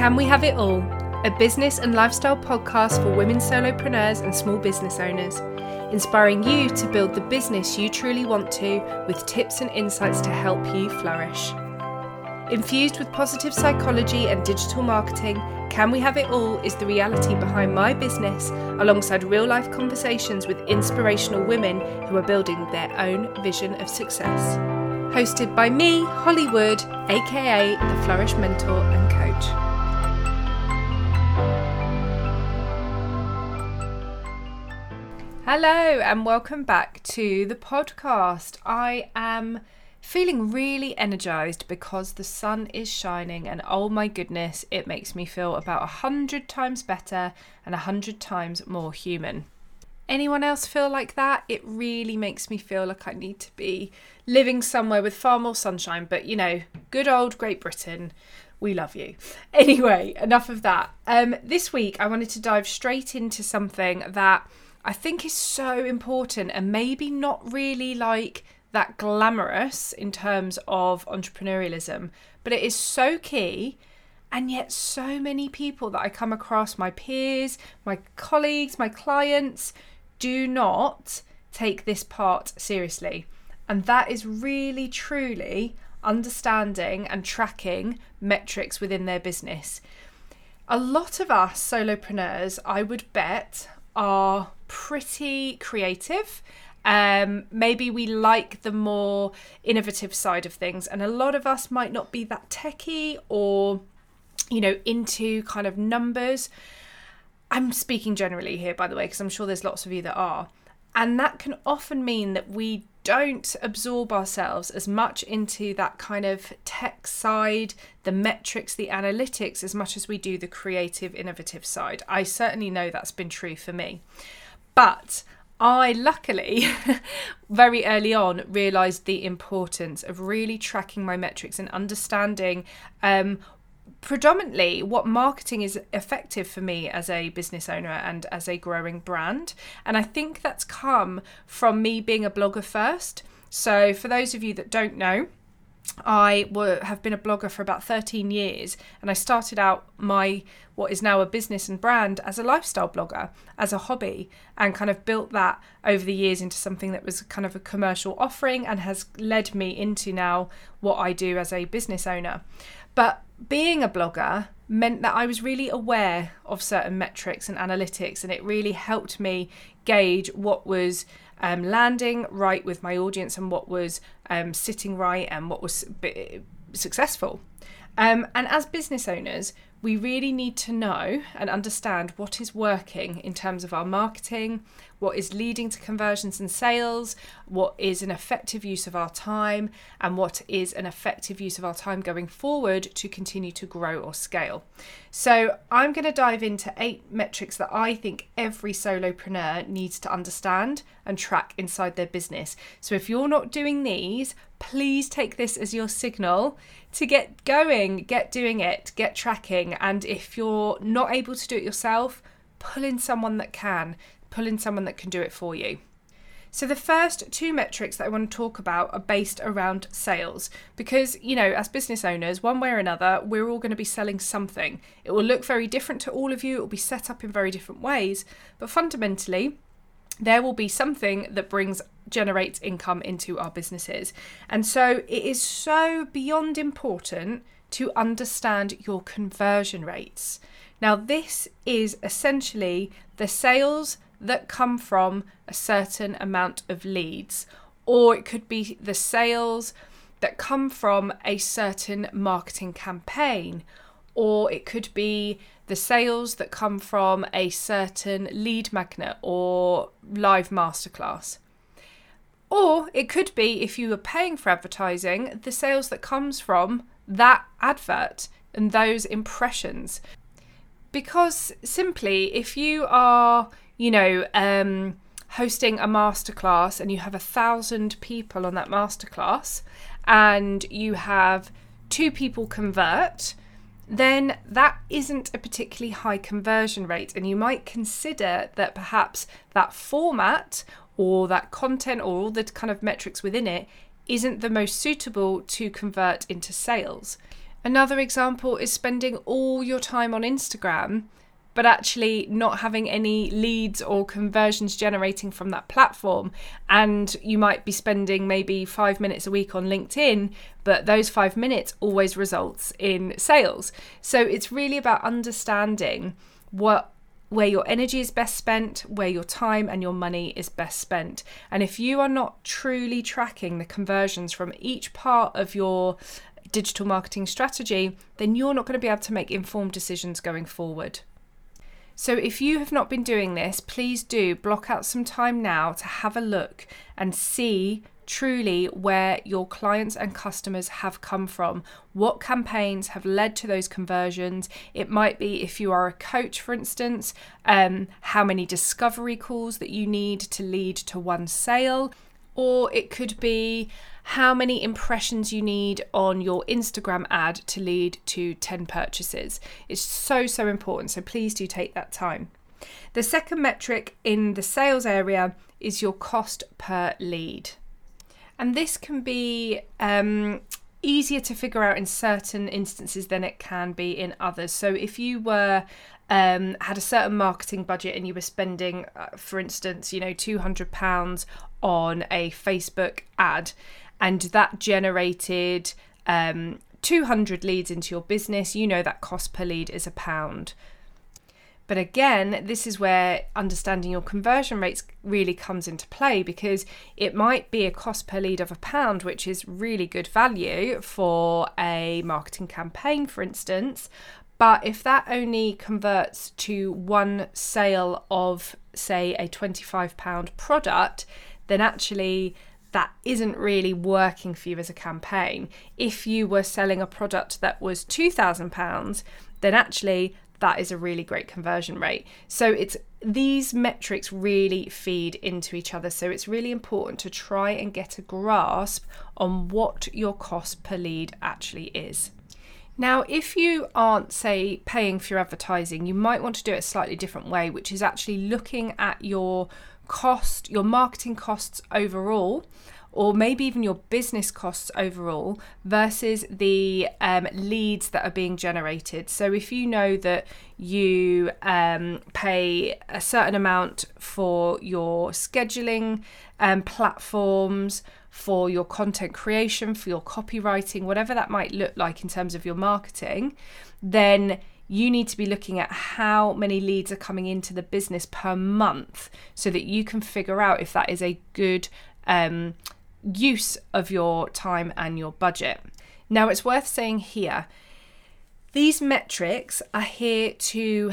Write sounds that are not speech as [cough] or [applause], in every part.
Can We Have It All? A business and lifestyle podcast for women solopreneurs and small business owners, inspiring you to build the business you truly want to with tips and insights to help you flourish. Infused with positive psychology and digital marketing, Can We Have It All is the reality behind my business, alongside real life conversations with inspirational women who are building their own vision of success. Hosted by me, Holly Wood, aka the Flourish Mentor and Coach. Hello, and welcome back to the podcast. I am feeling really energized because the sun is shining, and oh my goodness, it makes me feel about a hundred times better and a hundred times more human. Anyone else feel like that? It really makes me feel like I need to be living somewhere with far more sunshine, but you know, good old Great Britain. We love you. [laughs] Anyway, enough of that. Um, this week, I wanted to dive straight into something that I think is so important and maybe not really like that glamorous in terms of entrepreneurialism, but it is so key. And yet, so many people that I come across, my peers, my colleagues, my clients, do not take this part seriously. And that is really, truly understanding and tracking metrics within their business. A lot of us solopreneurs, I would bet, are pretty creative. Um, maybe we like the more innovative side of things, and a lot of us might not be that techy or, you know, into kind of numbers. I'm speaking generally here, by the way, because I'm sure there's lots of you that are. And that can often mean that we don't absorb ourselves as much into that kind of tech side, the metrics, the analytics, as much as we do the creative, innovative side. I certainly know that's been true for me. But I luckily [laughs] very early on realized the importance of really tracking my metrics and understanding um, predominantly what marketing is effective for me as a business owner and as a growing brand. And I think that's come from me being a blogger first. So, for those of you that don't know, I were, have been a blogger for about 13 years and I started out my what is now a business and brand as a lifestyle blogger as a hobby and kind of built that over the years into something that was kind of a commercial offering and has led me into now what I do as a business owner. But being a blogger meant that I was really aware of certain metrics and analytics, and it really helped me gauge what was um, landing right with my audience and what was um, sitting right and what was successful. Um, and as business owners, we really need to know and understand what is working in terms of our marketing, what is leading to conversions and sales, what is an effective use of our time, and what is an effective use of our time going forward to continue to grow or scale. So, I'm going to dive into eight metrics that I think every solopreneur needs to understand and track inside their business. So, if you're not doing these, please take this as your signal to get going, get doing it, get tracking. And if you're not able to do it yourself, pull in someone that can, pull in someone that can do it for you. So, the first two metrics that I want to talk about are based around sales because, you know, as business owners, one way or another, we're all going to be selling something. It will look very different to all of you, it will be set up in very different ways, but fundamentally, there will be something that brings generates income into our businesses. And so it is so beyond important to understand your conversion rates. Now, this is essentially the sales that come from a certain amount of leads, or it could be the sales that come from a certain marketing campaign, or it could be the sales that come from a certain lead magnet or live masterclass. Or it could be if you are paying for advertising, the sales that comes from that advert and those impressions. Because simply, if you are, you know, um, hosting a masterclass and you have a thousand people on that masterclass and you have two people convert, then that isn't a particularly high conversion rate. And you might consider that perhaps that format or that content or all the kind of metrics within it isn't the most suitable to convert into sales. Another example is spending all your time on Instagram but actually not having any leads or conversions generating from that platform. And you might be spending maybe five minutes a week on LinkedIn, but those five minutes always results in sales. So it's really about understanding what where your energy is best spent, where your time and your money is best spent. And if you are not truly tracking the conversions from each part of your digital marketing strategy, then you're not going to be able to make informed decisions going forward. So, if you have not been doing this, please do block out some time now to have a look and see truly where your clients and customers have come from. What campaigns have led to those conversions? It might be if you are a coach, for instance, um, how many discovery calls that you need to lead to one sale, or it could be how many impressions you need on your Instagram ad to lead to 10 purchases. It's so, so important. So please do take that time. The second metric in the sales area is your cost per lead. And this can be um, easier to figure out in certain instances than it can be in others. So if you were um, had a certain marketing budget and you were spending, uh, for instance, you know, two hundred pounds on a Facebook ad, and that generated um, 200 leads into your business, you know that cost per lead is a pound. But again, this is where understanding your conversion rates really comes into play because it might be a cost per lead of a pound, which is really good value for a marketing campaign, for instance. But if that only converts to one sale of, say, a £25 product, then actually that isn't really working for you as a campaign. If you were selling a product that was £2,000, then actually that is a really great conversion rate. So it's these metrics really feed into each other. So it's really important to try and get a grasp on what your cost per lead actually is. Now, if you aren't, say, paying for your advertising, you might want to do it a slightly different way, which is actually looking at your cost, your marketing costs overall, or maybe even your business costs overall versus the um, leads that are being generated. So, if you know that you um, pay a certain amount for your scheduling um, platforms, for your content creation, for your copywriting, whatever that might look like in terms of your marketing, then you need to be looking at how many leads are coming into the business per month so that you can figure out if that is a good um, use of your time and your budget. Now, it's worth saying here these metrics are here to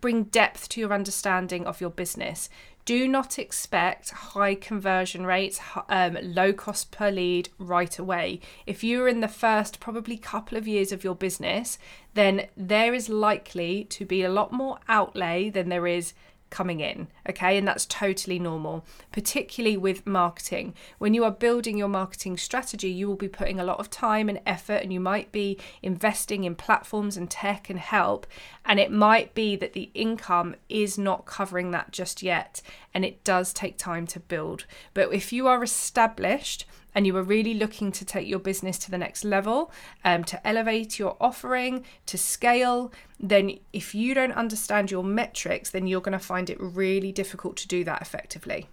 bring depth to your understanding of your business do not expect high conversion rates, um, low cost per lead right away. If you're in the first probably couple of years of your business, then there is likely to be a lot more outlay than there is coming in. Okay, and that's totally normal, particularly with marketing. When you are building your marketing strategy, you will be putting a lot of time and effort, and you might be investing in platforms and tech and help. And it might be that the income is not covering that just yet, and it does take time to build. But if you are established, and you are really looking to take your business to the next level, um, to elevate your offering, to scale, then if you don't understand your metrics, then you're going to find it really difficult to do that effectively.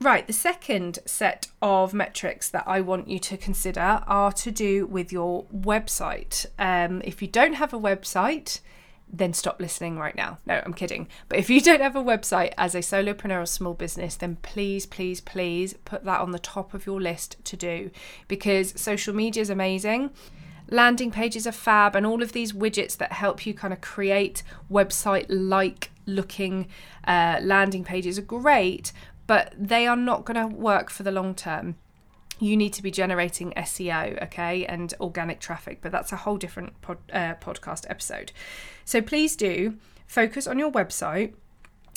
Right, the second set of metrics that I want you to consider are to do with your website. Um, if you don't have a website, then stop listening right now. No, I'm kidding. But if you don't have a website as a solopreneur or small business, then please, please, please put that on the top of your list to do because social media is amazing. Landing pages are fab, and all of these widgets that help you kind of create website like looking uh, landing pages are great, but they are not going to work for the long term you need to be generating SEO, okay, and organic traffic, but that's a whole different pod, uh, podcast episode. So please do focus on your website.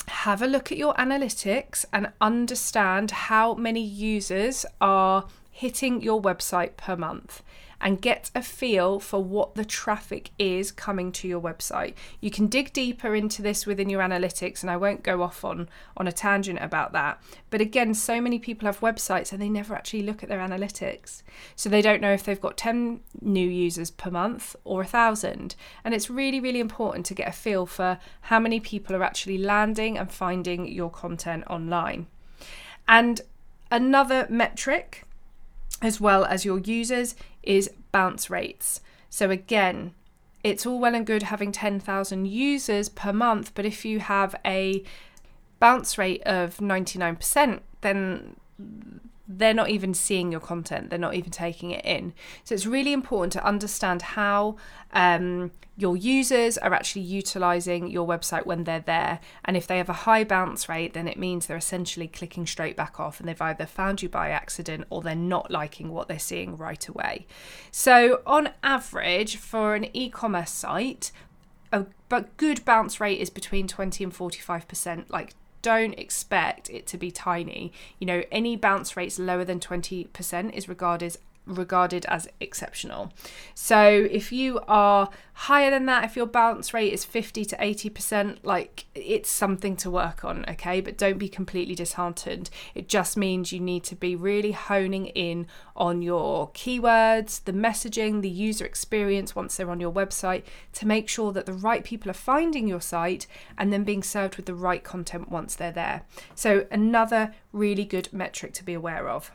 Have a look at your analytics and understand how many users are hitting your website per month and get a feel for what the traffic is coming to your website. You can dig deeper into this within your analytics, and I won't go off on, on a tangent about that. But again, so many people have websites and they never actually look at their analytics. So they don't know if they've got 10 new users per month or a thousand. And it's really, really important to get a feel for how many people are actually landing and finding your content online. And another metric as well as your users is bounce rates. So again, it's all well and good having 10,000 users per month, but if you have a bounce rate of 99%, then they're not even seeing your content, they're not even taking it in. So it's really important to understand how um, your users are actually utilizing your website when they're there. And if they have a high bounce rate, then it means they're essentially clicking straight back off and they've either found you by accident or they're not liking what they're seeing right away. So, on average, for an e commerce site, a but good bounce rate is between 20 and 45%, like don't expect it to be tiny. You know, any bounce rates lower than 20% is regarded regarded as exceptional. So if you are higher than that, if your bounce rate is 50 to 80%, like it's something to work on, okay? But don't be completely disheartened. It just means you need to be really honing in on your keywords, the messaging, the user experience once they're on your website to make sure that the right people are finding your site and then being served with the right content once they're there. So another really good metric to be aware of.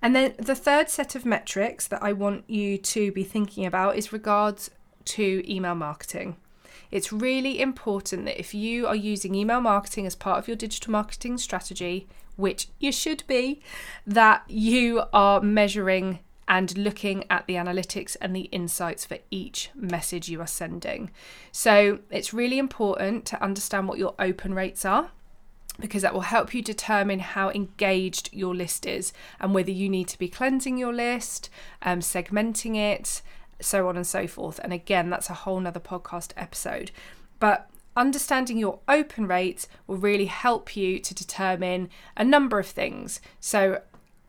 And then the third set of metrics that I want you to be thinking about is regards to email marketing. It's really important that if you are using email marketing as part of your digital marketing strategy, which you should be, that you are measuring and looking at the analytics and the insights for each message you are sending. So it's really important to understand what your open rates are because that will help you determine how engaged your list is and whether you need to be cleansing your list, um, segmenting it, so on and so forth. And again, that's a whole nother podcast episode. But understanding your open rates will really help you to determine a number of things. So,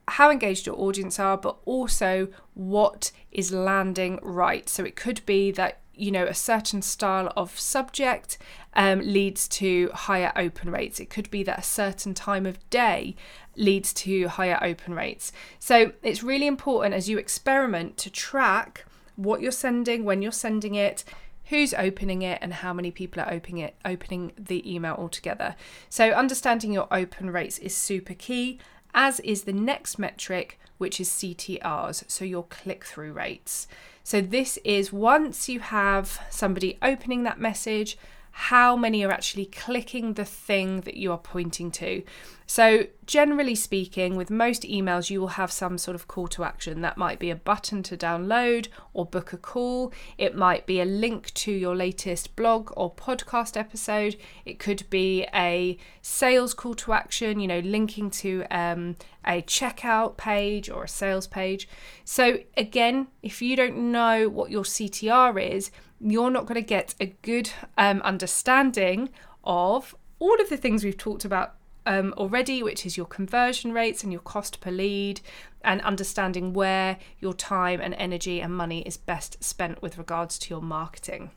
how engaged your audience are, but also what is landing right. So, it could be that you know a certain style of subject um, leads to higher open rates. It could be that a certain time of day leads to higher open rates. So it's really important as you experiment to track what you're sending when you're sending it who's opening it and how many people are opening it opening the email altogether. So understanding your open rates is super key as is the next metric which is CTRs so your click through rates so, this is once you have somebody opening that message, how many are actually clicking the thing that you are pointing to. So, generally speaking, with most emails, you will have some sort of call to action. That might be a button to download or book a call. It might be a link to your latest blog or podcast episode. It could be a sales call to action, you know, linking to um, a checkout page or a sales page. So, again, if you don't know what your CTR is, you're not going to get a good um, understanding of all of the things we've talked about um, already, which is your conversion rates and your cost per lead, and understanding where your time and energy and money is best spent with regards to your marketing.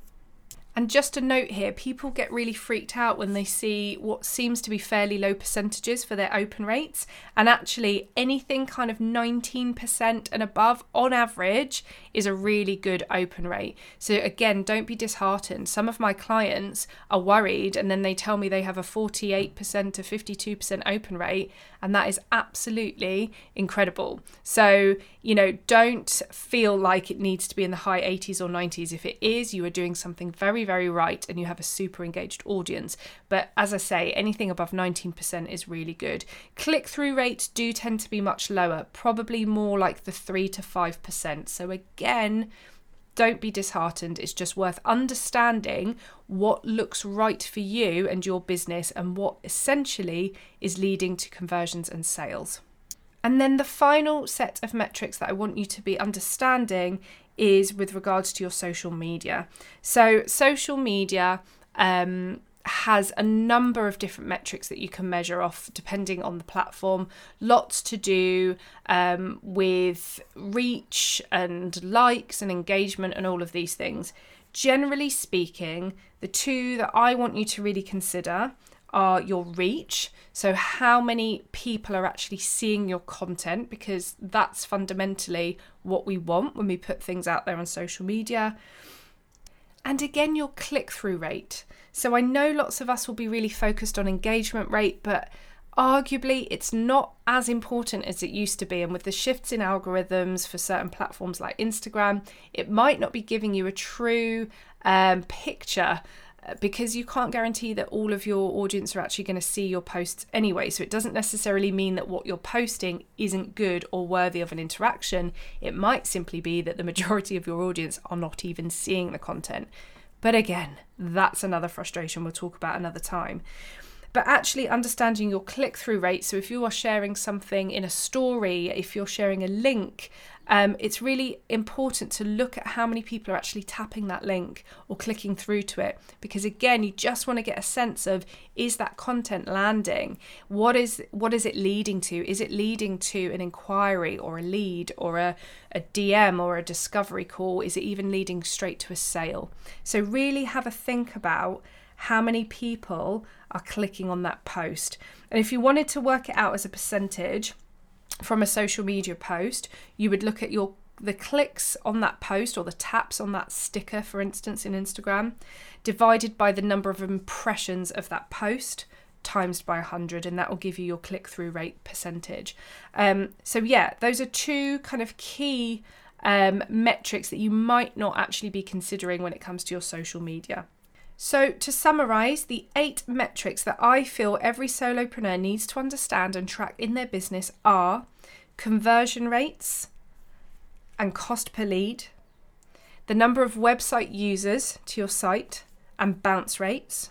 And just a note here people get really freaked out when they see what seems to be fairly low percentages for their open rates. And actually, anything kind of 19% and above on average is a really good open rate. So, again, don't be disheartened. Some of my clients are worried and then they tell me they have a 48% to 52% open rate, and that is absolutely incredible. So, you know, don't feel like it needs to be in the high 80s or 90s. If it is, you are doing something very very, right and you have a super engaged audience. But as I say, anything above 19% is really good. Click through rates do tend to be much lower, probably more like the 3 to 5%. So again, don't be disheartened. It's just worth understanding what looks right for you and your business and what essentially is leading to conversions and sales. And then the final set of metrics that I want you to be understanding is with regards to your social media. So, social media, um, has a number of different metrics that you can measure off depending on the platform. Lots to do um, with reach and likes and engagement and all of these things. Generally speaking, the two that I want you to really consider are your reach. So, how many people are actually seeing your content, because that's fundamentally what we want when we put things out there on social media. And again, your click through rate. So, I know lots of us will be really focused on engagement rate, but arguably it's not as important as it used to be. And with the shifts in algorithms for certain platforms like Instagram, it might not be giving you a true um, picture because you can't guarantee that all of your audience are actually going to see your posts anyway. So it doesn't necessarily mean that what you're posting isn't good or worthy of an interaction. It might simply be that the majority of your audience are not even seeing the content. But again, that's another frustration we'll talk about another time but actually understanding your click through rate. So, if you are sharing something in a story, if you're sharing a link, um, it's really important to look at how many people are actually tapping that link or clicking through to it. Because again you just want to get a sense of is that content landing? What is what is it leading to? Is it leading to an inquiry or a lead or a, a dm or a discovery call? Is it even leading straight to a sale? So really have a think about how many people are clicking on that post. And if you wanted to work it out as a percentage from a social media post, you would look at your the clicks on that post or the taps on that sticker, for instance, in Instagram, divided by the number of impressions of that post times by 100 and that will give you your click through rate percentage. Um, so yeah those are two kind of key um, metrics that you might not actually be considering when it comes to your social media so, to summarise, the eight metrics that I feel every solopreneur needs to understand and track in their business are conversion rates and cost per lead, the number of website users to your site and bounce rates,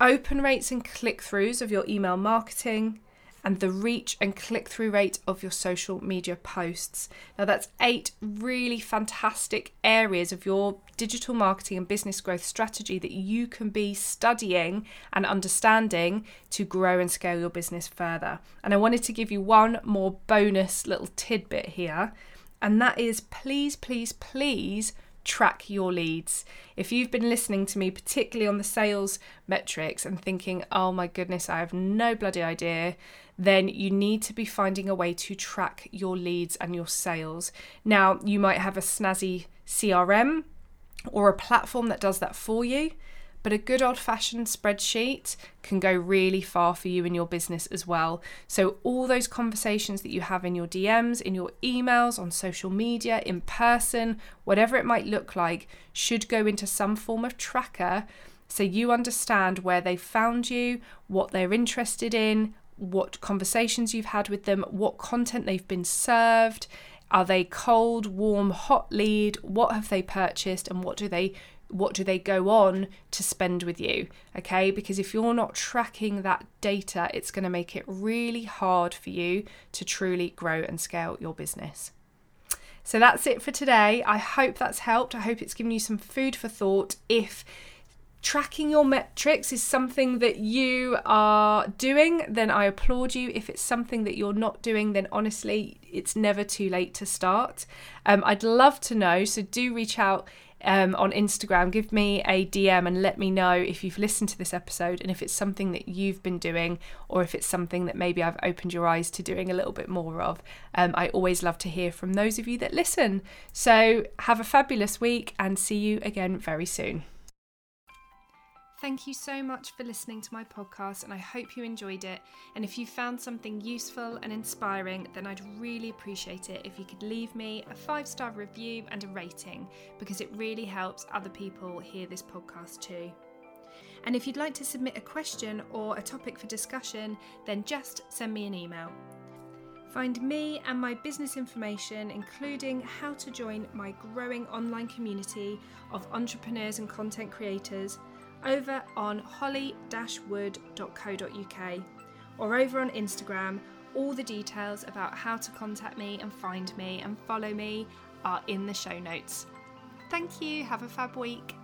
open rates and click throughs of your email marketing, and the reach and click through rate of your social media posts. Now, that's eight really fantastic areas of your digital marketing and business growth strategy that you can be studying and understanding to grow and scale your business further. And I wanted to give you one more bonus little tidbit here, and that is please, please, please track your leads. If you've been listening to me, particularly on the sales metrics, and thinking, oh my goodness, I have no bloody idea, then you need to be finding a way to track your leads and your sales. Now, you might have a snazzy CRM or a platform that does that for you. But a good old fashioned spreadsheet can go really far for you in your business as well. So, all those conversations that you have in your DMs, in your emails, on social media, in person, whatever it might look like, should go into some form of tracker so you understand where they found you, what they're interested in, what conversations you've had with them, what content they've been served. Are they cold, warm, hot lead? What have they purchased and what do they what do they go on to spend with you? Okay, because if you're not tracking that data, it's going to make it really hard for you to truly grow and scale your business. So that's it for today. I hope that's helped. I hope it's given you some food for thought. If tracking your metrics is something that you are doing, then I applaud you. If it's something that you're not doing, then honestly, it's never too late to start. Um, I'd love to know, so do reach out um, on Instagram. Give me a DM and let me know if you've listened to this episode and if it's something that you've been doing or if it's something that maybe I've opened your eyes to doing a little bit more of. Um, I always love to hear from those of you that listen. So have a fabulous week and see you again very soon. Thank you so much for listening to my podcast, and I hope you enjoyed it. And if you found something useful and inspiring, then I'd really appreciate it if you could leave me a five star review and a rating because it really helps other people hear this podcast too. And if you'd like to submit a question or a topic for discussion, then just send me an email. Find me and my business information, including how to join my growing online community of entrepreneurs and content creators over on holly-wood.co.uk or over on Instagram. All the details about how to contact me and find me and follow me are in the show notes. Thank you. Have a fab week.